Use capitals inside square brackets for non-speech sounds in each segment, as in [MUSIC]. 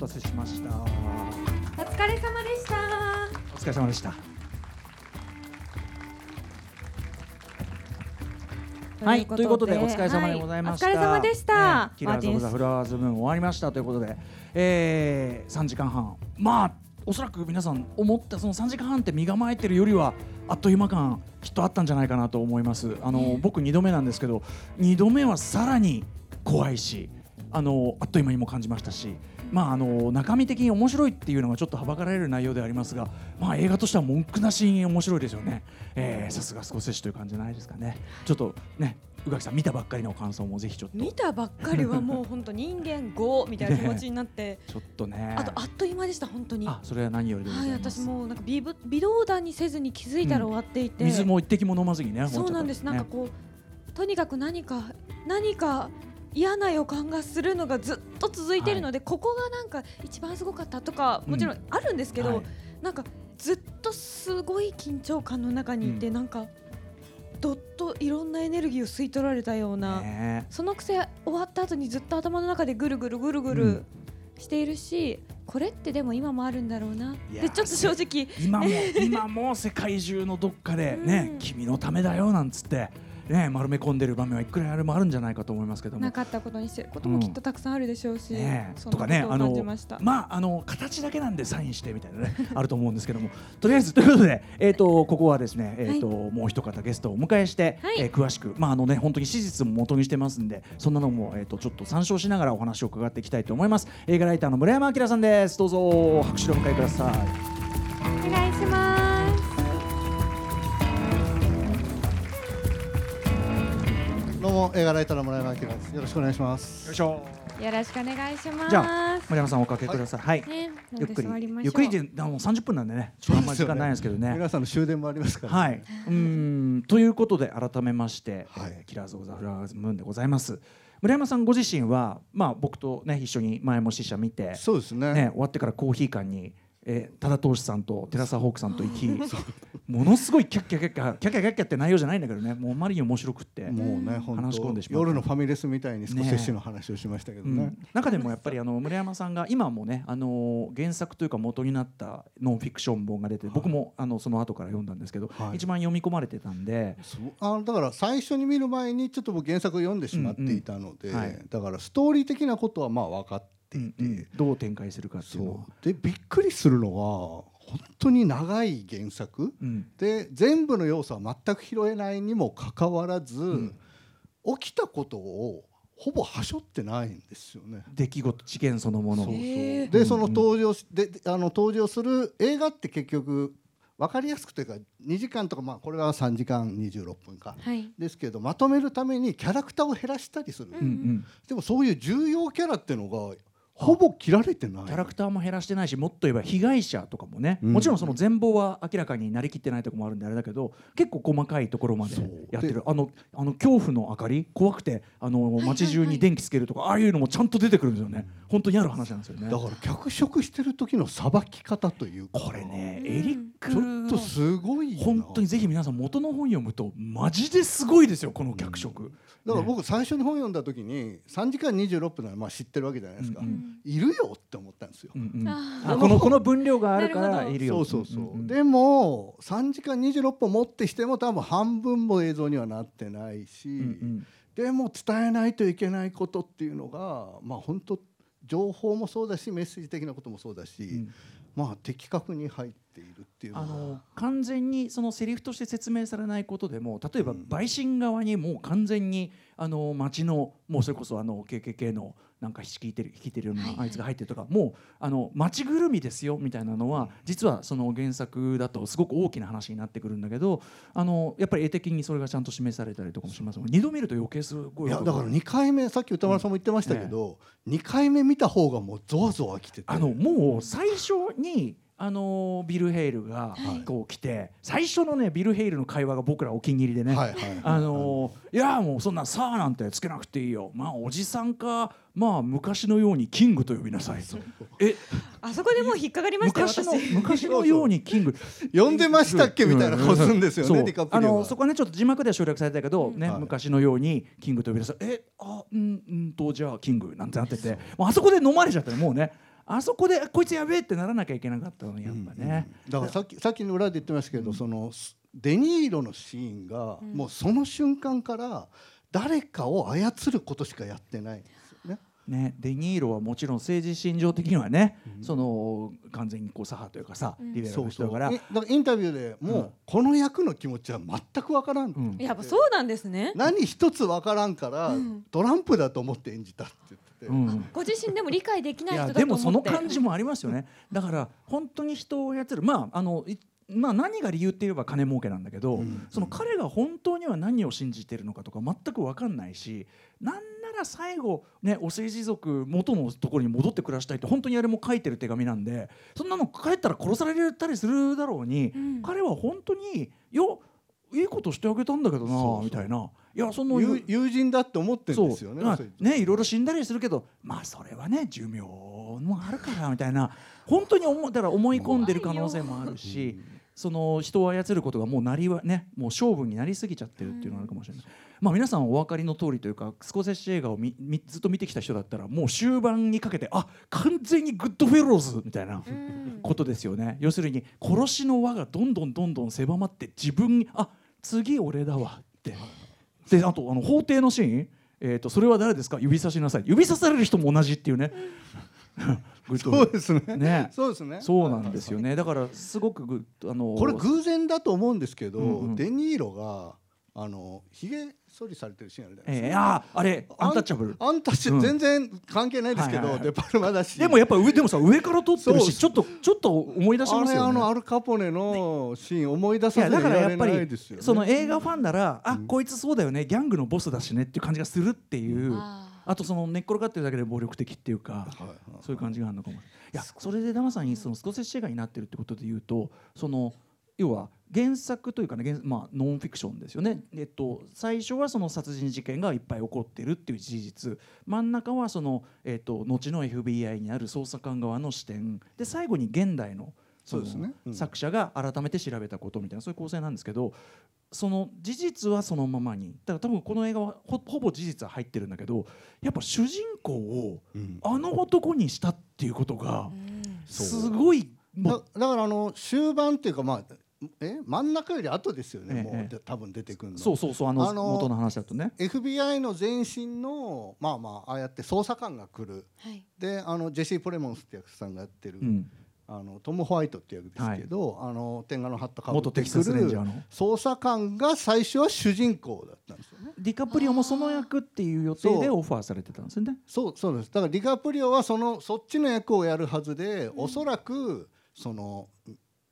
たせしましたお疲れ様でしたお疲れ様でしたはい、ということでお疲れ様でございました。はい、お疲れ様でした。ね、キラーズ・オブ・ザ・フラワーズ・ムーン終わりましたということで、えー、3時間半。まあ、おそらく皆さん思ったその3時間半って身構えてるよりはあっという間感きっとあったんじゃないかなと思います。あの、僕2度目なんですけど、2度目はさらに怖いし、あのあっという間にも感じましたし。まあ、あの中身的に面白いっていうのがちょっとはばかられる内容でありますが、まあ、映画としては文句なしに面白いですよね。えー、さすがスコセッシという感じじゃないですかね。ちょっとね宇垣さん見たばっかりの感想もぜひちょっと。見たばっかりはもう本当人間5みたいな気持ちになって、[LAUGHS] ちょっとね。あとあっという間でした本当に。あそれは何よりでございはい私もうなんか微微動だにせずに気づいたら終わっていて、水も一滴も飲まずにねそうなんです、なんかこうとにかく何か何か嫌な予感がするのがずっと続いているので、はい、ここがなんか一番すごかったとかもちろんあるんですけど、うんはい、なんかずっとすごい緊張感の中にいて、うん、なんかどっといろんなエネルギーを吸い取られたような、ね、そのくせ終わった後にずっと頭の中でぐるぐるぐるぐるしているし、うん、これってでも今もあるんだろうなでちょっと正直。今も今も世界中のどっかでね、うん、君のためだよなんつって。ね、丸め込んでる場面はいくらあれもあるんじゃないかと思いますけども。なかったことにしてることもきっとたくさんあるでしょうし、うん。ね、とかねあのまああの形だけなんでサインしてみたいなねあると思うんですけども。[LAUGHS] とりあえずということで、えーと、ここはですね、えーと、はい、もう一方ゲストをお迎えして、はい、えー、詳しくまああのね本当に史実も元にしてますんでそんなのも、えーと、とちょっと参照しながらお話を伺っていきたいと思います。映画ライターの村山明さんです。どうぞ拍手でお迎えくださいどうも映画ライターの村山明です。よろしくお願いします。よいしょ。よろしくお願いします。じゃあ村山さんおかけください。はい。ね、ゆっくりゆっくりであの三十分なんでね、あんまり時間ないんですけどね。皆さんの終電もありますから。はい。うんということで改めまして、はい、キラーズオブザフラワーズムーンでございます。村山さんご自身はまあ僕とね一緒に前も試写見て、そうですね。ね終わってからコーヒー館に。えー、多田投手さんとテラサホークさんと行きものすごいキャッキャキャッキャキャッキャキャッキャって内容じゃないんだけどねもうあまりに面白くってもうね話し込んでしまう夜のファミレスみたいに少し接種の話をしましたけどね、ねうん、中でもやっぱりあの村山さんが今もねあの原作というか元になったノンフィクション本が出て、はい、僕もあのその後から読んだんですけど、はい、一番読み込まれてたんであだから最初に見る前にちょっと僕原作を読んでしまっていたので、うんうんはい、だからストーリー的なことはまあ分かってうんうん、どう展開するかっていうのでびっくりするのは本当に長い原作、うん、で全部の要素は全く拾えないにもかかわらず、うん、起きたことをほぼはしょってないんですよね。出来事事件そのもの。そうそう。でその登場しであの登場する映画って結局分かりやすくというか2時間とかまあこれは3時間26分か、はい、ですけどまとめるためにキャラクターを減らしたりする、うんうん、でもそういう重要キャラっていうのがほぼ切られてない。キャラクターも減らしてないしもっと言えば被害者とかもね、うん、もちろんその全貌は明らかになりきってないところもあるんであれだけど結構細かいところまでやってる。あのあの恐怖の明かり怖くてあの街中に電気つけるとか、ああいうのもちゃんと出てくるんですよね本当にある話なんですよね。だから脚色してる時のさばき方というこれねエリックちょっとすごい本当にぜひ皆さん元の本読むとマジですごいですよこの脚色、うん。だから僕最初に本読んだ時に3時間26分ならまあ知ってるわけじゃないですか、うんうん、いるよって思ったんですよ、うんうん、あこのこの分量があるからいるよそうそうそう、うんうん、でも3時間26分持ってしても多分半分も映像にはなってないし、うんうん、でも伝えないといけないことっていうのがまあ本当情報もそうだしメッセージ的なこともそうだし、うん、まあ的確に入っているっていうあの完全にそのセリフとして説明されないことでも例えばうん。陪審側にもう完全にあの町のもうそれこそあの KKK のなんか引いてる引いてるようなあいつが入ってるとかもうあの町ぐるみですよみたいなのは実はその原作だとすごく大きな話になってくるんだけどあのやっぱり絵的にそれがちゃんと示されたりとかもしますもん。二度見ると余計すごいいやだから2回目さっき歌丸さんも言ってましたけど、2回目見た方がもうゾワゾワきてて。あのもう最初にあのビル・ヘイルがはい。こう来て最初のねビル・ヘイルの会話が僕らお気に入りでね、はいはい。あのいやもうそんな「さあ」なんてつけなくていいよ。まあおじさんかまあ昔のようにキングと呼びなさいえ？あそこでもう引っかかりましたよ昔の私。昔のようにキング。呼んでましたっけみたいな顔するんですよね、あのそこはねちょっと字幕では省略されたけど、ねはい。昔のようにキングと呼びなさい。え？あうんうんとじゃあキングなんてなってて。もうあそこで飲まれちゃったねもうねあそこでこいつやべえってならなきゃいけなかったのにやっぱね、だからさっきさっきの裏で言ってましたけど、そのデニーロのシーンが、もうその瞬間から誰かを操ることしかやってないんですよね。ね、デ・ニーロはもちろん政治信条的にはね、その完全にこう左派というかさ、リベラルの人だから。えだからインタビューでもう、うんこの役の気持ちは全くわからん、うん。やっぱそうなんですね。何一つわからんから、うん。トランプだと思って演じたって言ってて、うん。ご自身でも理解できないい人だと思って。やでもその感じもありますよね。だから本当に人を操るまああのいまあ何が理由って言えば金儲けなんだけど、うん。その彼が本当には何を信じてるのかとか全く分かんないしなんなら最後ねお政治族元のところに戻って暮らしたいって本当にあれも書いてる手紙なんでそんなの帰ったら殺されたりするだろうに、うん。彼は本当に「いやいいことしてあげたんだけどなみたいな「いやその友友人だって思ってるんですよね。ねいろいろ死んだりするけどまあそれはね寿命もあるからみたいな。本当に思うだから思い込んでる可能性もあるしその人を操ることがもうなりはねもう勝負になりすぎちゃってるっていうのがあるかもしれない。まあ皆さんお分かりの通りというかスコセッシ映画をみみずっと見てきた人だったらもう終盤にかけてあ完全にグッドフェローズみたいな。うん。ことですよね。要するに殺しの輪がどんどんどんどん狭まって自分にあ次俺だわってであとあの法廷のシーン、えー、とそれは誰ですか？指さしなさい。指さされる人も同じっていうね。[LAUGHS] そうですね。ね。そうですね。そうなんですよね。だからすごくあのこれ偶然だと思うんですけど、デニーロがあのひげ剃りされてるシーンあるじゃないですか。えー、あーあれアンタッチャブルアンタッチうん。全然関係ないですけど、はいはいはいデパルマだし。でもやっぱ上でもさ上から撮ってるしちょっとちょっと思い出しますよね。のアルカポネのシーン思い出させていだからやっぱられないりですよね。その映画ファンなら、あこいつそうだよねギャングのボスだしねっていう感じがするっていう、ああとその寝っ転がってるだけで暴力的っていうか、はいはいそういう感じがあるのかも。いやそれでダマさんにそのスコセッシ映画になってるってことで言うとその要は原作というかね、原まあ、ノンフィクションですよね、えっと、最初はその殺人事件がいっぱい起こってるっていう事実。真ん中はその、えっと、後の FBI にある捜査官側の視点。で最後に現代のそのそうですね。うん。作者が改めて調べたことみたいなそういう構成なんですけどその事実はそのままに。だから多分この映画はほほぼ事実は入ってるんだけどやっぱ主人公をうん。あの男にしたっていうことがすごいもだうだからあの終盤っていうかまあえ真ん中より後ですよね、ええ。もう多分出てくるの。そうそうそうあのあの元の話だとね。FBI の前身のまあまあああやって捜査官が来る。はい。であのジェシー・プレモンスって役者さんがやってる、うん。あのトム・ホワイトって役ですけど、あの天下のハットかぶってく元テキサスレンジャーるの。捜査官が最初は主人公だったんですよね。ディカプリオもその役っていう予定でオファーされてたんですよね。そうそうです。だからディカプリオはそのそっちの役をやるはずで、おそらくその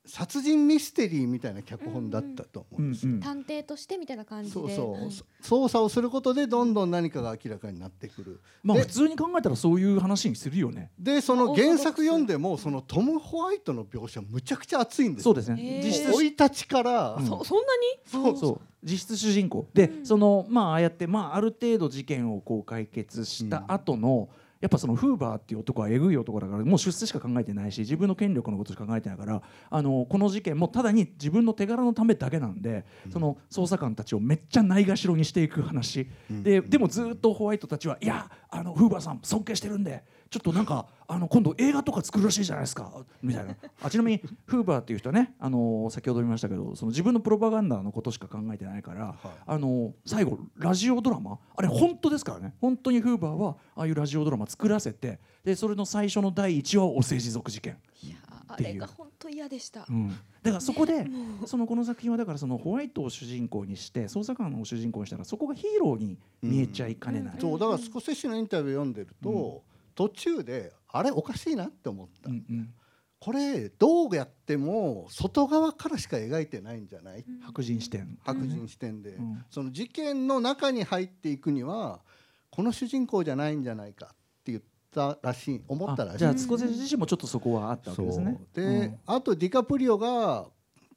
殺人ミステリーみたいな脚本だったと思うんですよ。うんうん。探偵としてみたいな感じで。そうそう、はい。捜査をすることでどんどん何かが明らかになってくる。でまあ普通に考えたらそういう話にするよね。でその原作読んでもそのトム・ホワイトの描写むちゃくちゃ熱いんですよ。そうですね。実質生い立ちから、うん。そそんなに？そう。そう。実質主人公。で、うん。そのまあああやって、まあ、ある程度事件をこう解決した後の、やっぱそのフーバーっていう男はえぐい男だからもう出世しか考えてないし自分の権力のことしか考えてないからあのこの事件もただに自分の手柄のためだけなんで、その捜査官たちをめっちゃないがしろにしていく話、ででもずっとホワイトたちはいやあのフーバーさん。尊敬してるんでちょっとなんかあの今度映画とか作るらしいじゃないですか。みたいな。あちなみにフーバーっていう人はねあの先ほど見ましたけどその自分のプロパガンダのことしか考えてないから、あの最後ラジオドラマ？あれ本当ですからね。本当にフーバーはああいうラジオドラマ作らせてでそれの最初の第1話はお政治族事件。あっていう。れが本当嫌でした。うん、だからそこで、[LAUGHS] もう。そのこの作品はだからそのホワイトを主人公にして捜査官を主人公にしたらそこがヒーローに見えちゃいかねない。うん。そうだからスコセッシのインタビュー読んでると、途中であれおかしいなって思った、うんうん。これどうやっても外側からしか描いてないんじゃない、白人視点。白人視点で、うん。その事件の中に入っていくにはこの主人公じゃないんじゃないかって言ったらしい思ったらしい。あじゃあスコセッシ自身もちょっとそこはあったわけですね。で、うん。あとディカプリオが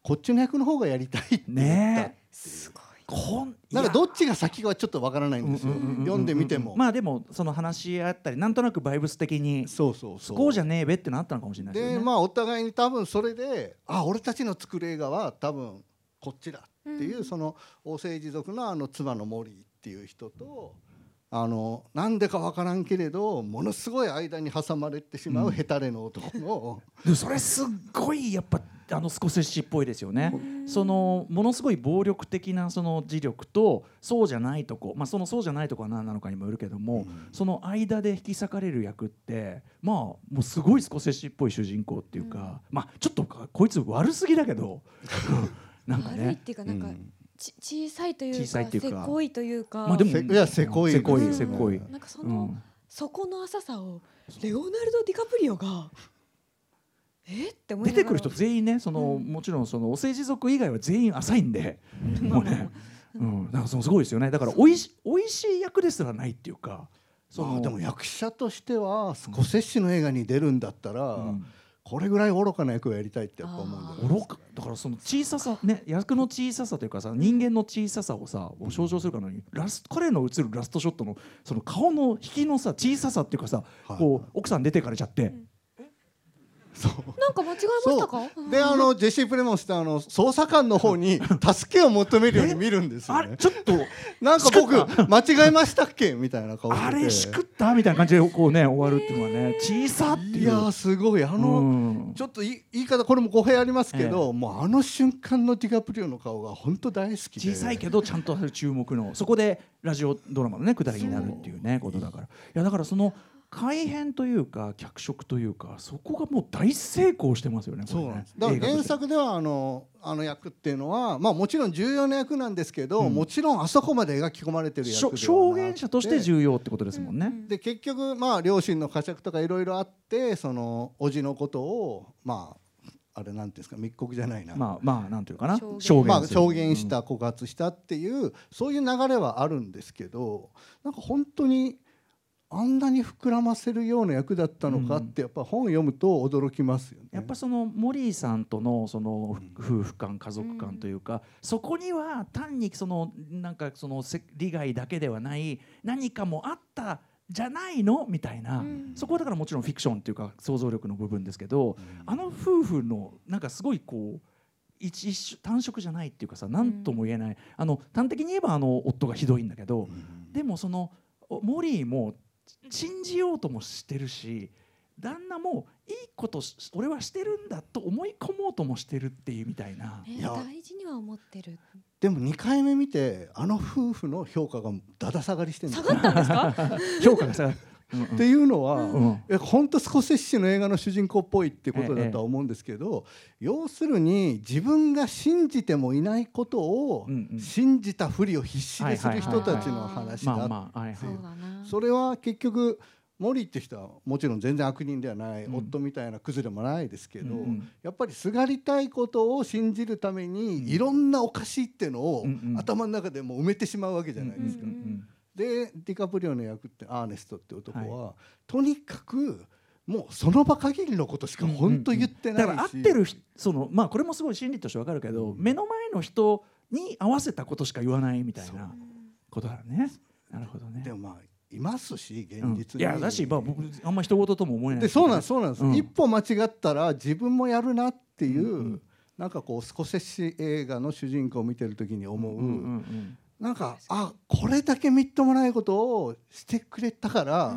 こっちの役の方がやりたいって言った、ねえすごい。こんなんかどっちが先かはちょっとわからないんですよ、うんうんうんうん読んでみても、まあでもその話し合ったりなんとなくバイブス的にそうそうそう。こうじゃねえべってのあったのかもしれないですよね。でまあお互いに多分それであ俺たちの作る映画は多分こっちだっていう、うん。その王政治族のあの妻のモリーっていう人とあのなんでかわからんけれどものすごい間に挟まれてしまうヘタレの男の、でもそれすっごいやっぱあのスコセッシっぽいですよね。そのものすごい暴力的なその磁力とそうじゃないとこ、まあ、そのそうじゃないとこは何なのかにもよるけども、その間で引き裂かれる役ってまあもうすごいスコセッシっぽい主人公っていうか、まあちょっとかこいつ悪すぎだけど [LAUGHS] なんかね。悪いっていうかなんか、うん。ち小さいというか小さいっていうか。せこいというか、まあでもせいやせこいせこいうんせこい。なんかその、うん。そこの浅さをレオナルド・ディカプリオがえ？って思出てくる人全員ねその、うん。もちろんそのお政治族以外は全員浅いんで、もうね、うん、なんかそのすごいですよね。だからおいしおいしい役ですらないっていうかそのまあでも役者としてはスコセッシの映画に出るんだったら、うん。これぐらい愚かな役をやりたいってやっぱ思うんだよね。愚か。だからその小ささね役の小ささというかさ人間の小ささをさを象徴するかのようにラス彼の映るラストショットのその顔の引きのさ小ささっていうかさ、はい。こう奥さん出てかれちゃって、なんか間違えましたか？であのジェシー・プレモンスってあの捜査官の方に助けを求めるように見るんですよね。ちょっとなんか僕間違えましたっけ？みたいな顔あれしくった？みたいな感じでこうね終わるっていうのはね小さっていう。いやーすごい。あの、うん。ちょっとい言い方これも語弊ありますけど、えもうあの瞬間のディカプリオの顔が本当大好きで。小さいけどちゃんと注目のそこでラジオドラマのねくだりになるっていうねことだから。いやだからその改編というか脚色というかそこがもう大成功してますよねそうなんです。だから原作ではあのあの役っていうのは、まあ、もちろん重要な役なんですけど、うん。もちろんあそこまで描き込まれてる役ではなくて。証言者として重要ってことですもんね。で結局まあ両親の呵責とかいろいろあってその叔父のことをまああれなんていうんですか密告じゃないな、まあまあなんていうかな。証言。まあ、証言した告発したっていうそういう流れはあるんですけどなんか本当にあんなに膨らませるような役だったのかってやっぱ本読むと驚きますよね。やっぱそのモリーさんとのその夫婦間家族間というか、そこには単にそのなんかそのせ利害だけではない何かもあったじゃないの？みたいな、うん。そこはだからもちろんフィクションっていうか想像力の部分ですけど、あの夫婦のなんかすごいこう一一緒単色じゃないっていうかさ何とも言えない、あの端的に言えばあの夫がひどいんだけど、でもそのおモリーも信じようともしてるし旦那もいいことし俺はしてるんだと思い込もうともしてるっていうみたいな。大事には思ってる。でも2回目見てあの夫婦の評価がだだ下がりしてるんです下がったんですか？[LAUGHS] 評価がさ、うんうん。っていうのは、うんえ本当スコセッシの映画の主人公っぽいってことだとは思うんですけど、要するに自分が信じてもいないことをうんうん。信じたふりを必死でする人たちの話まあだまあはいうそれは結局モリーって人はもちろん全然悪人ではない、うん。夫みたいなクズでもないですけど、うんうん。やっぱりすがりたいことを信じるために、いろんなおかしいっていうのを、うんうん。頭の中でもう埋めてしまうわけじゃないですか。うんうんでディカプリオの役ってアーネストって男は、とにかくもうその場限りのことしか本当言ってないし、だから合ってる人そのまあこれもすごい心理としてわかるけど、目の前の人に合わせたことしか言わないみたいなことだね。なるほどね。でもまあいますし現うんいやだし、まあ、僕あんま人事とも思えない。でそうなんそうなんです、うん。一歩間違ったら自分もやるなっていう、うんうん。なんかこうスコセッシ映画の主人公を見てる時に思う、うんうんうんなんかあこれだけみっともないことをしてくれたから、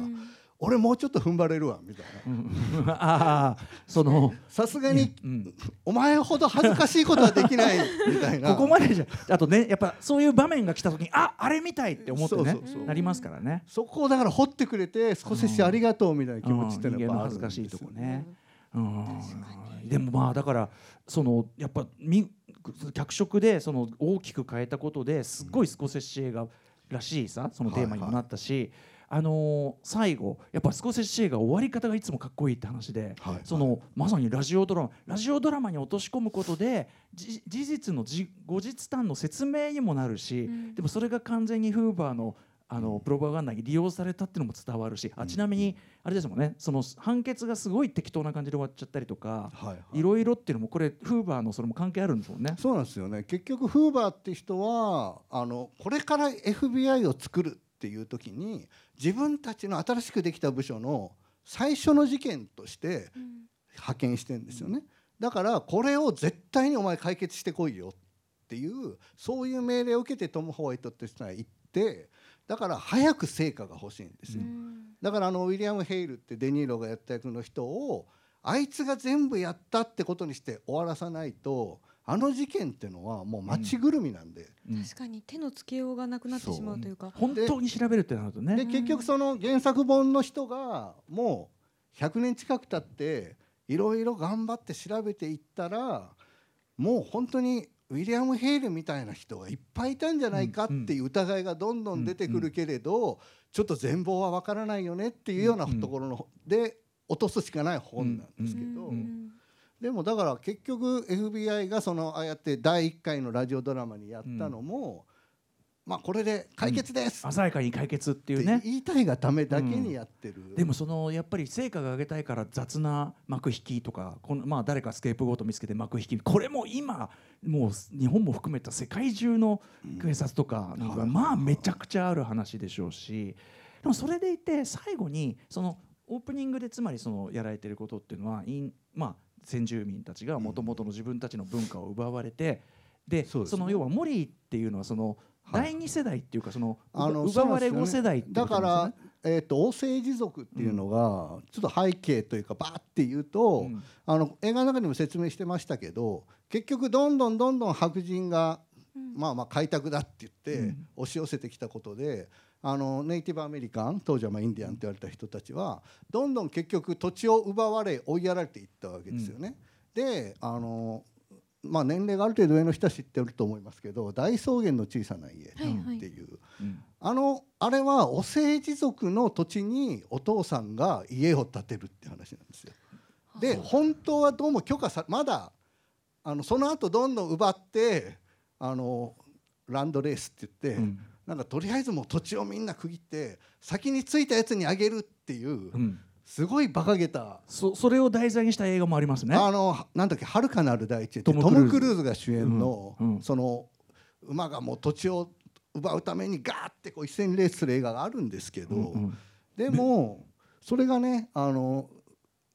俺もうちょっと踏ん張れるわみたいな。うん。[LAUGHS] ああその、さすがにうん、お前ほど恥ずかしいことはできないみたいな。ここまでじゃあとねやっぱそういう場面が来た時にああれみたいって思ってねなりますからね。そこをだから掘ってくれてスコセッシありがとうみたいな気持ちってのいうのは恥ずかしいとこね。うん。でもまあだからそのやっぱみ脚色でその大きく変えたことですっごいスコセッシ映画らしいさそのテーマにもなったし、あのー最後やっぱスコセッシ映画終わり方がいつもかっこいいって話で、はい。そのまさにラジオドラマラジオドラマに落とし込むことでじ事実のじ後日談の説明にもなるし、うん。でもそれが完全にフーバーのあのプロパガンダに利用されたっていうのも伝わるし、あちなみにあれですもんねその判決がすごい適当な感じで終わっちゃったりとか、はい。はいいろいろっていうのもこれフーバーのそれも関係あるんですもんね。そうなんですよね。結局フーバーって人はあのこれから FBI を作るっていう時に自分たちの新しくできた部署の最初の事件として派遣してんですよね。だからこれを絶対にお前解決してこいよっていうそういう命令を受けてトム・ホワイトって人は言ってだから早く成果が欲しいんですよ、だからあのウィリアム・ヘイルってデ・ニーロがやった役の人をあいつが全部やったってことにして終わらさないとあの事件っていうのはもう町ぐるみなんで、うん。確かに手のつけようがなくなってしまうというか。本当に調べるってなるとね。で結局その原作本の人がもう100年近く経っていろいろ頑張って調べていったらもう本当にウィリアム・ヘイルみたいな人がいっぱいいたんじゃないかっていう疑いがどんどん出てくるけれどちょっと全貌はわからないよねっていうようなところので落とすしかない本なんですけど。うんでもだから結局 FBI がそのああやって第1回のラジオドラマにやったのも、まあこれで解決です。っ鮮やかに解決っていうてね。言いたいがためだけにやってる、でもそのやっぱり成果が上げたいから雑な幕引きとかこのまあ誰かスケープゴート見つけて幕引きこれも今もう日本も含めた世界中の警察とかなんまあめちゃくちゃある話でしょうしでもそれでいて最後にそのオープニングでつまりそのやられてることっていうのはインまあ先住民たちがもともとの自分たちの文化を奪われてでその要はモリーっていうのはそのはい第二世代っていうかそのあの奪われ5そうなんですよね。世代っていうだから、えー、と王政治族っていうのがちょっと背景というかバーって言うと、ねうん。あの映画の中でも説明してましたけど結局どんどんどんどん白人が、まあまあ開拓だって言って、うん。押し寄せてきたことであのネイティブアメリカン当時はまあインディアンって言われた人たちはどんどん結局土地を奪われ追いやられていったわけですよね。であのまあ、年齢がある程度上の人は知ってると思いますけど大草原の小さな家はいはい。っていう、うん。あのあれはお政治族の土地にお父さんが家を建てるって話なんですよ。で本当はどうも許可さまだあのその後どんどん奪ってあのランドレースって言って、うん。なんかとりあえずもう土地をみんな区切って先に着いたやつにあげるっていう、うんすごい馬鹿げた。そそれを題材にした映画もありますね。あのなんだっけ遥かなる大地ってトトム・ムクルーズが主演の、うんうん。その馬がもう土地を奪うためにガーってこう一斉にレースする映画があるんですけど、うんうん。でもそれがねあの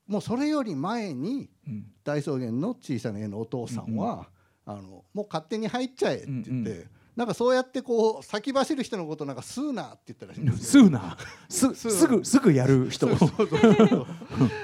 もうそれより前にうん。大草原の小さな家のお父さんは、あのもう勝手に入っちゃえって言って、うんうんなんかそうやってこう先走る人のことなんかスーナーって言ったらしいんですよ。スーナーすすぐすぐやる人。スー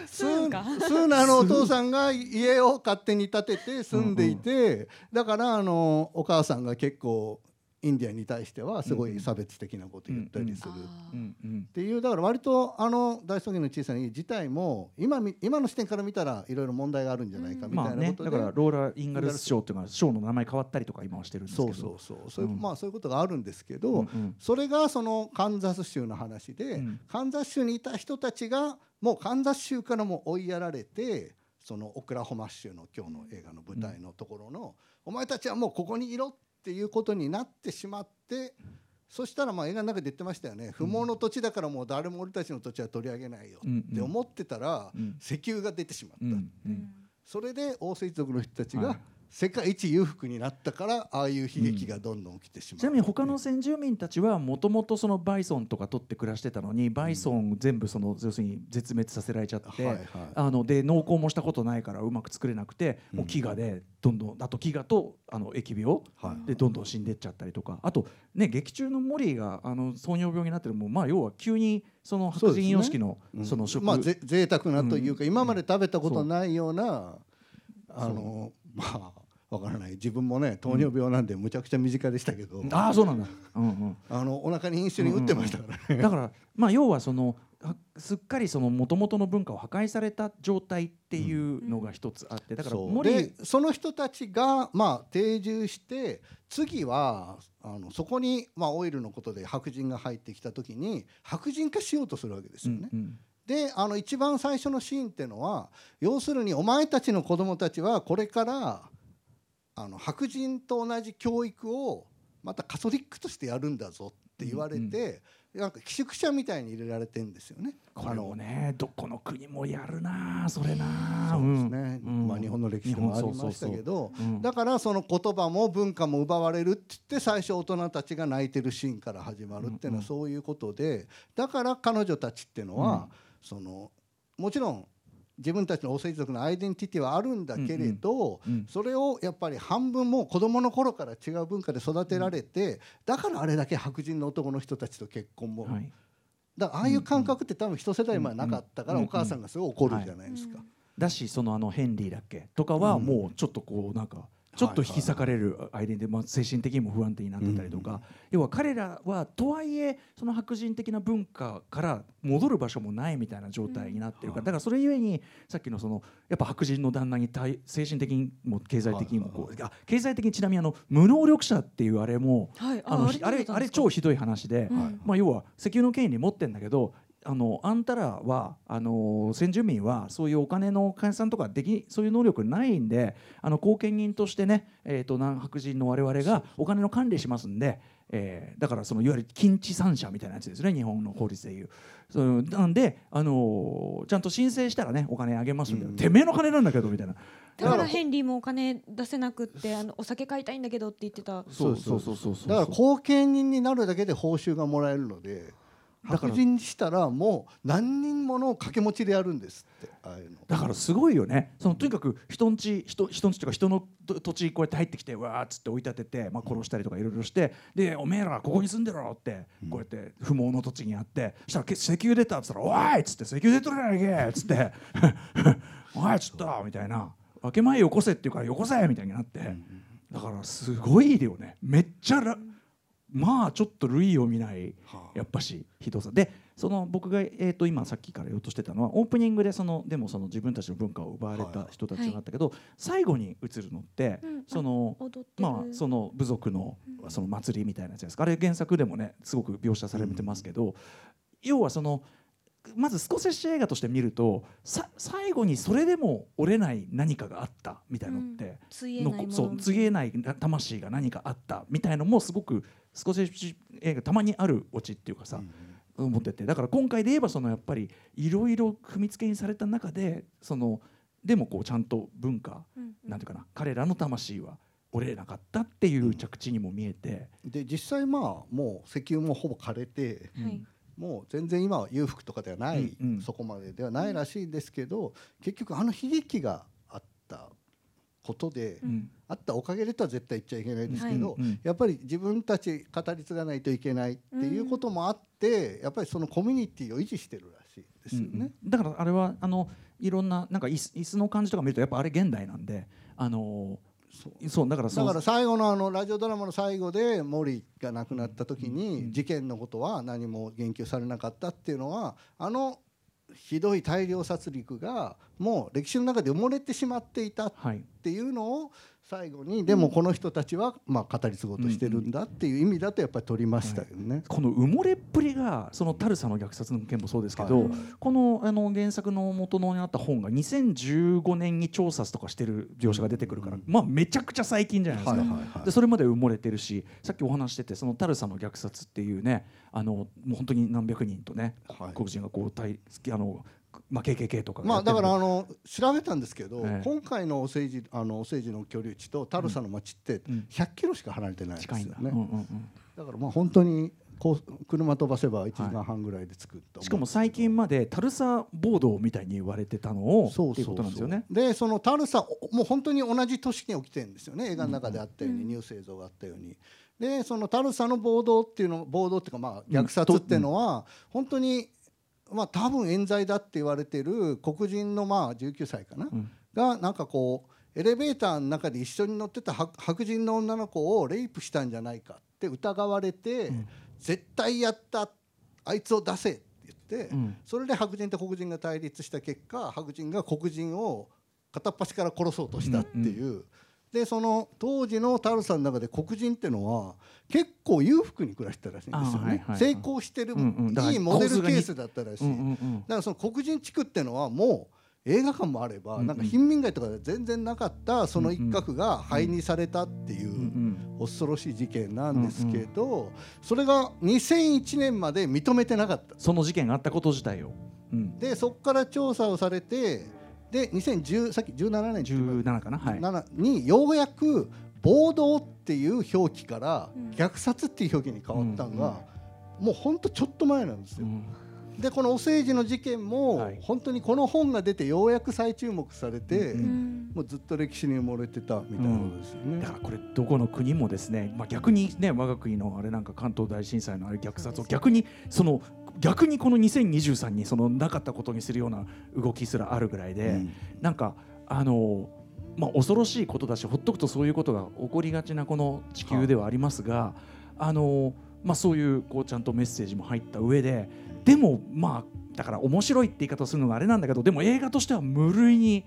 スーか。スーナーのお父さんが家を勝手に建てて住んでいて、だからあのお母さんが結構インディアンに対してはすごい差別的なこと言ったりする。っていうだから割とあの大草原の小さな家自体も今み今の視点から見たらいろいろ問題があるんじゃないかみまあねたいなことで、だからローラ・インガルス賞っていうのは賞の名前変わったりとか今はしてるんですけど。そうそうそう。そういう、うん。まあそういうことがあるんですけど、うんうん。それがそのカンザス州の話で、うん。カンザス州にいた人たちがもうカンザス州からも追いやられてそのオクラホマ州の今日の映画の舞台のところの、お前たちはもうここにいろっていうことになってしまって。そしたらまあ映画の中で言ってましたよね、不毛の土地だからもう誰も俺たちの土地は取り上げないよって思ってたら、うん。石油が出てしまった、それで王政族の人たちはい。が世界一裕福になったからああいう悲劇がどんどん起きてしまう、ちなみに他の先住民たちはもともとそのバイソンとか取って暮らしてたのにバイソン全部その要するに絶滅させられちゃって、はいはい。あので農耕もしたことないからうまく作れなくて、もう飢餓でどんどんあと飢餓とあの疫病、はいでどんどん死んでっちゃったりとか。あとね劇中のモリーがあの糖尿病になってるのもまあ要は急にその白人様式のうん。その食、まあぜ贅沢なというか、うん。今まで食べたことないような、あのまあわからない。自分もね糖尿病なんでむちゃくちゃ身近でしたけど、ああそうなんだ、うんうん、あのお腹にインスリン打ってましたからね、だからまあ要はそのはすっかりその元々の文化を破壊された状態っていうのが一つあって、だからそう。森でその人たちがまあ定住して次はあのそこにまあオイルのことで白人が入ってきた時に白人化しようとするわけですよね。うんうんであの一番最初のシーンっていうのは要するにお前たちの子供たちはこれからあの白人と同じ教育をまたカトリックとしてやるんだぞって言われて、なんか寄宿舎みたいに入れられてんですよね。これもねどこの国もやるなそれな。そうですね、うん。まあ、日本の歴史でもありましたけどうん。だからその言葉も文化も奪われるって言って最初大人たちが泣いてるシーンから始まるっていうのはそういうことでだから彼女たちっていうのは、そのもちろん自分たちの王政一族のアイデンティティはあるんだけれど、うんうんそれをやっぱり半分もう子供の頃から違う文化で育てられて、だからあれだけ白人の男の人たちと結婚も、はい。だからああいう感覚って多分一世代前なかったからうんお母さんがすごい怒るじゃないですか。だしそのあのヘンリーだっけとかはもうちょっとこうなんかちょっと引き裂かれるアイデンティティ、まあ、精神的にも不安定になってたりとか、要は彼らはとはいえその白人的な文化から戻る場所もないみたいな状態になってるから、だからそれゆえにさっきのそのやっぱ白人の旦那に対精神的にも経済的にもこう、あ経済的にちなみにあの無能力者っていうあれも、はい。あのあれあれ超ひどい話で、うん。まあ、要は石油の権利持ってんだけどあのあんたらはあの先住民はそういうお金の換算とかできそういう能力ないんであの後見人としてね、えー、と南白人の我々がお金の管理しますんで、えーだからそのいわゆる近地産者みたいなやつですね日本の法律でいう。そのなんで、あのちゃんと申請したらねお金あげますんで、うんてめえの金なんだけどみたいな。だからヘンリーもお金出せなくってあのお酒買いたいんだけどって言ってたそうそうそうそうそうだから後見人になるだけで報酬がもらえるので白人にしたらもう何人もの掛け持ちでやるんですってああいうの。だからすごいよねそのとにかく人んち人人んちとか人の土土地こうやって入ってきてわーっつって追い立てて、まあ、殺したりとかいろいろしてでおめえらここに住んでろってこうやって不毛の土地にあってそしたらけ石油出たっつったら「おい!」っつって「石油出とるやないけ!」っつって「[LAUGHS] おいちょっと!」みたいな「分け前よこせ」って言うから「よこせ!」みたいになってだからすごいよねめっちゃらまあちょっと類を見ないはあ。やっぱしひどさ。でその僕が、えー、と今さっきから言おうとしてたのはオープニングでそのでもその自分たちの文化を奪われた人たちがあったけど、最後に映るのって、うん。そのまあその部族のその祭りみたいなやつですか。あれ原作でもねすごく描写されてますけど、要はそのまずスコセッシ映画として見るとさ最後にそれでも折れない何かがあったみたいのって、う告げない魂が何かあったみたいのもすごくスコセッシ映画たまにあるオチっていうかさ、思ってて。だから今回で言えばそのやっぱりいろいろ踏みつけにされた中でそのでもこうちゃんと文化、うんなんていうかな彼らの魂は折れなかったっていう着地にも見えて、で実際まあもう石油もほぼ枯れてはい。もう全然今は裕福とかではない、うんうん。そこまでではないらしいんですけど結局あの悲劇がことで、うん。あったおかげでとは絶対言っちゃいけないですけど、はい。うん。やっぱり自分たち語り継がないといけないっていうこともあって、やっぱりそのコミュニティを維持してるらしいですよね。うんうん。だからあれはあのいろんななんか椅子の感じとか見るとやっぱあれ現代なんであのそう。だからだから最後のあのラジオドラマの最後で森が亡くなった時に事件のことは何も言及されなかったっていうのはあのひどい大量殺戮がもう歴史の中で埋もれてしまっていたっはい。ていうのを最後にでもこの人たちはまあ語り継ごうとしてるんだっていう意味だとやっぱり取りましたよね。この埋もれっぷりがそのタルサの虐殺の件もそうですけど、はい。このあの原作の元のにあった本が2015年に調査とかしてる描写が出てくるから、まあめちゃくちゃ最近じゃないですか。はいはいはい。でそれまで埋もれてるしさっきお話ししててそのタルサの虐殺っていうねあのもう本当に何百人とね、はい。黒人がこう対あの、まあ、KKK とかがまあだからあの調べたんですけど、ええ。今回のお政治あのお政治の居留地とタルサの町ってうん。100キロしか離れてないんですよね。うんうんうん。だからまあ本当にこう車飛ばせば1時間半ぐらいで着くと思う。しかも最近までタルサ暴動みたいに言われてたのをそうそうそう。ことなんですよね。でそのタルサもう本当に同じ年に起きてるんですよね。映画の中であったように、ニュース映像があったように。でそのタルサの暴動っていうの暴動っていうかまあ虐殺っていうのは、本当にまあ多分冤罪だって言われてる黒人のまあ19歳かな、ん。がなんかこうエレベーターの中で一緒に乗ってた白白人の女の子をレイプしたんじゃないかって疑われて、絶対やったあいつを出せって言って、うん。それで白人と黒人が対立した結果白人が黒人を片っ端から殺そうとしたっていう、でその当時のタルさんの中で黒人ってのは結構裕福に暮らしてたらしいんですよね、あはいはいはい。成功してる、うんうん。いいモデルケースだったらしい、うんうんうん。だからその黒人地区ってのはもう映画館もあれば、うんうん。なんか貧民街とかで全然なかったその一角が灰にされたっていう、うんうん恐ろしい事件なんですけど、それが2001年まで認めてなかった。その事件があったこと自体を、うん、でそこから調査をされてで2010さっき17年って言いま17かなはい。7にようやく暴動っていう表記からうん。虐殺っていう表記に変わったのが、もうほんとちょっと前なんですよ。うんでこのお政治の事件も、はい。本当にこの本が出てようやく再注目されて、うんうん。もうずっと歴史に埋もれてたみたいなことですよね。だからこれどこの国もですね、まあ、逆にね我が国のあれなんか関東大震災のあれ虐殺を逆にその逆にこの2023にそのなかったことにするような動きすらあるぐらいで、うん。なんかあのまあ恐ろしいことだしほっとくとそういうことが起こりがちなこの地球ではありますが、あのまあそういうこうちゃんとメッセージも入った上ででもまあだから面白いって言い方をするのがあれなんだけどでも映画としては無類に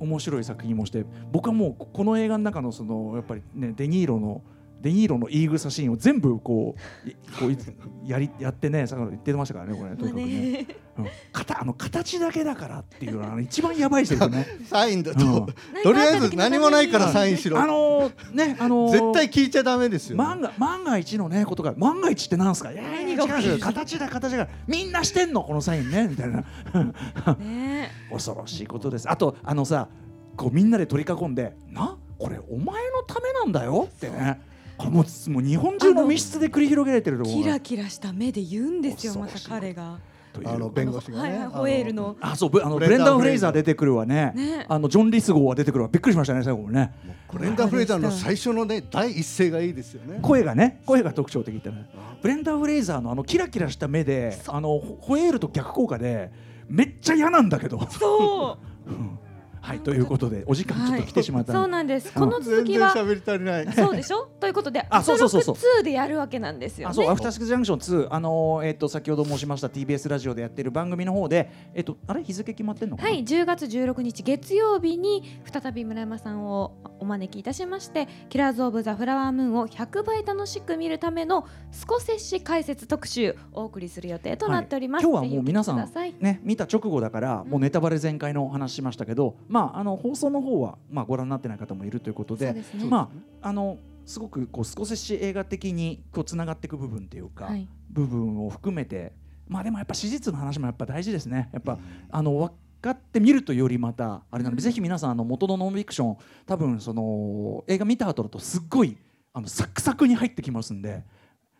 面白い作品もして僕はもうここの映画の中のそのやっぱりねデニーロのデニーロの言い草シーンを全部こういこういやりやってねさっき言ってましたからねこれとにかくね、うん、形あの形だけだからっていうのはあの一番やばいですよね。[LAUGHS] サインだと、うん。とりあえず何もないからサインしろ。あのねあの絶対聞いちゃダメですよ、万が万が一のねことが万が一ってなんすか？いやいや違形だ形だからみんなしてんのこのサインねみたいな。ね。[LAUGHS] 恐ろしいことです。あとあのさこうみんなで取り囲んでな？これお前のためなんだよってねもうもう日本中の密室で繰り広げられてるとキラキラした目で言うんですよまた彼が。という。あの弁護士がね、はいはいあのホエールの。あそうブあのブブレンダーフレイザー出てくるわね。ね。あのジョン・リスゴーは出てくるわびっくりしましたね。最後もねブレンダー・フレイザーの最初のね第一声がいいですよね。声がね声が特徴的ってね。ブレンダー・フレイザーのあのキラキラした目であのホホエールと逆効果でめっちゃ嫌なんだけど。そう。う [LAUGHS] んはいということでお時間ちょっと来てしまったそうので、なんです。この続全然きは喋り足りない。そうでしょ？[LAUGHS] ということであそうそうそう。そうアフターロック2でやるわけなんですよね。あそうアフターシックスジャンクション2あのーえっ、と先ほど申しました TBS ラジオでやってる番組の方でえっ、とあれ？日付決まってんのかな？はい10月16日月曜日に再び村山さんをお招きいたしまして「キラーズ・オブ・ザ・フラワームーン」を100倍楽しく見るための少しし解説特集お送りする予定となっております、はい。今日はもう皆さんね見た直後だからもうネタバレ全開のお話しましたけど、まああの放送の方はまあご覧になってない方もいるということでね。まああのすごくこう少し映画的にこうつながっていく部分っていうか、はい。部分を含めてまあでもやっぱ史実の話もやっぱ大事ですね。やっぱ、あの分かってみるとよりまたあれなので、ぜひ皆さんあの元のノンフィクション多分その映画見た後だとすっごいあのサクサクに入ってきますんで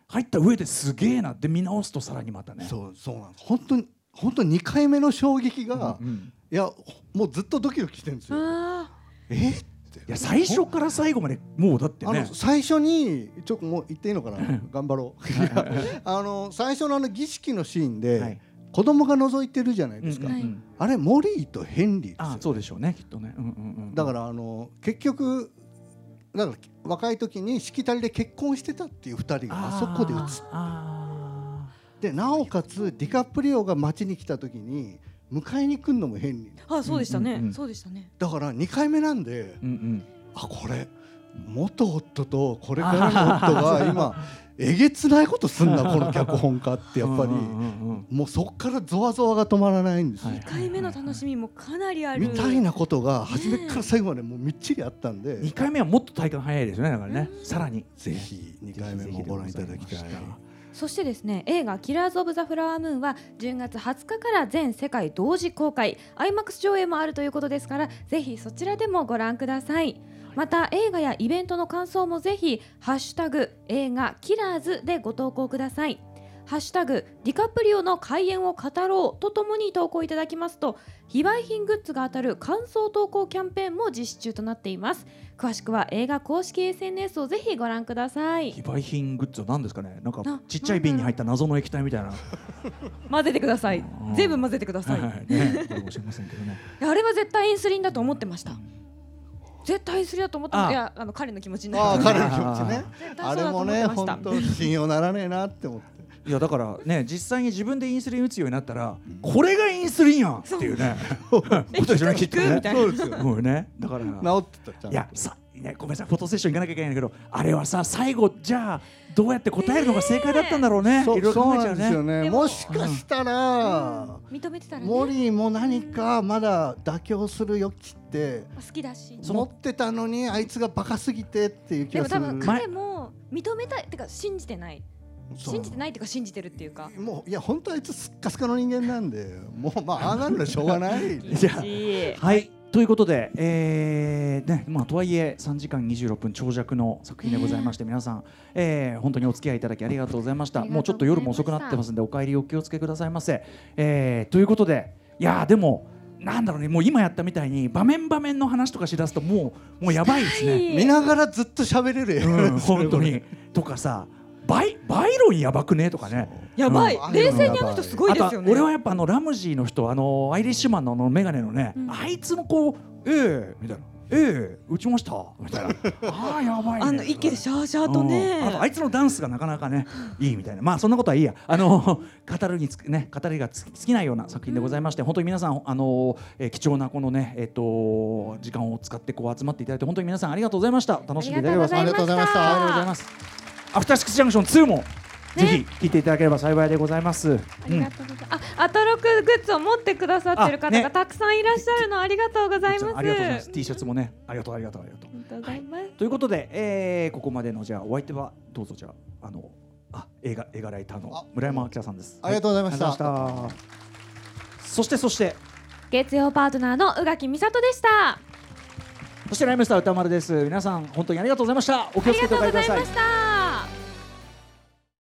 入った上ですげえなって見直すとさらにまたね。そうそうなんです。本当に本当に2回目の衝撃が、うんいやもうずっとドキドキしてるんですよ。あえ？って。いや最初から最後までもうだってね。あの最初にちょっともう言っていいのかな？頑張ろう。[LAUGHS] あの最初のあの儀式のシーンで、はい。子供が覗いてるじゃないですか、うんうんうん。あれモリーとヘンリーですよあそうでしょうねきっとね、うんうんうん、だからあの結局だから若い時にしきたりで結婚してたっていう2人があそこで映っあてなおかつディカプリオが街に来た時に迎えに来るのもヘンリー。ーあそうでしたね、うんうんうん。そうでしたね。だから2回目なんでーうんうん。あこれ元夫とこれからの夫が [LAUGHS] 今えげつないことすんな [LAUGHS] この脚本家ってやっぱり。うんうんうんもうそこからゾワゾワが止まらないんですよ、はい2回目の楽しみもかなりある。みたいなことが初めから最後までもうみっちりあったんで、2回目はもっと体感早いですよねだからね。さらに。ぜひ2回目もご覧いただきたいそしてですね映画「キラーズ・オブ・ザ・フラワームーン」は10月20日から全世界同時公開。IMAX 上映もあるということですからぜひそちらでもご覧ください。また映画やイベントの感想もぜひ「ハッシュタグ映画キラーズ」でご投稿くださいハッシュタグディカプリオの開演を語ろうとともに投稿いただきますと非売品グッズが当たる感想投稿キャンペーンも実施中となっています。詳しくは映画公式 SNS をぜひご覧ください。非売品グッズは何ですかね？なんかなちっちゃい瓶に入った謎の液体みたいな。混ぜてください。うん。全部混ぜてください、はいねかもしれませんけどね。あれは絶対インスリンだと思ってました。絶対インスリンだと思ってあ。まいやあの彼の気持ちになあある彼の気持ちね。絶対あれそうだと思もねってました。本当信用ならねえなって思っていやだからね [LAUGHS] 実際に自分でインスリン打つようになったら、これがインスリンやんっていうね。[LAUGHS] こと [LAUGHS] でしょうねきっとねみたいなそうですよ。もうねだから。治ってたいやさねごめんなさいフォトセッション行かなきゃいけないんだけどあれはさ最後じゃあどうやって答えるのが正解だったんだろうね、そいろいろそうな考えちゃうんねですよね。でももしかしたら、認めてたらね。モリーも何かまだ妥協する余地って好きだし。持ってたのにあいつがバカすぎてっていう気でも多がする分彼も認めたいってか信じてない信じてないっていうか信じてるっていうか。もういや本当あいつすっかすかの人間なんで [LAUGHS] もうまあああなるのはしょうがない。じゃあはいということで、えーねまあ、とはいえ3時間26分長尺の作品でございまして、皆さん、えー本当にお付き合いいただきありがとうございました。もうちょっと夜も遅くなってますんでお帰りお気をつけくださいませ、えーということでいやーでもなんだろうねもう今やったみたいに場面場面の話とかしだすともうもうやばいですね。見ながらずっと喋れるうん、ですね本当に。とかさバイバイロンやばくね？とかね。やばい。うん。冷静にあの人すごいですよね。俺はやっぱあのラムジーの人あのアイリッシュマンのあのメガネのね、うん。あいつのこうええみたいな。ええ打ちました。みたいな。[LAUGHS] ああやばい、ね、あの一気でシャーシャーとね。うん。あとあいつのダンスがなかなかね [LAUGHS] いいみたいな。まあそんなことはいいや。あの [LAUGHS] 語るにつくね語りがつ尽きないような作品でございまして、本当に皆さんあの、えー貴重なこのねえっ、と時間を使ってこう集まっていただいて本当に皆さんありがとうございました。楽しんでいただければ。ありがとうございました。ありがとうございますアフターシックスジャンクション2も、ぜひ聞いていただければ幸いでございます。ありがとうございます。あ、アトロクグッズを持ってくださってる方がたくさんいらっしゃるのありがとうございます。ありがとうございます。T シャツもね、ありがとうありがとうありがとう。ありがとうございます。ということで、えー、ここまでのじゃあお相手はどうぞじゃああのあ映画映画ライターのあ村山明さんです。ありがとうございましたはありがとうございましたそしてそして月曜パートナーの宇垣美里でした。そしてライムスター歌丸です。皆さん本当にありがとうございました。お気をつけてください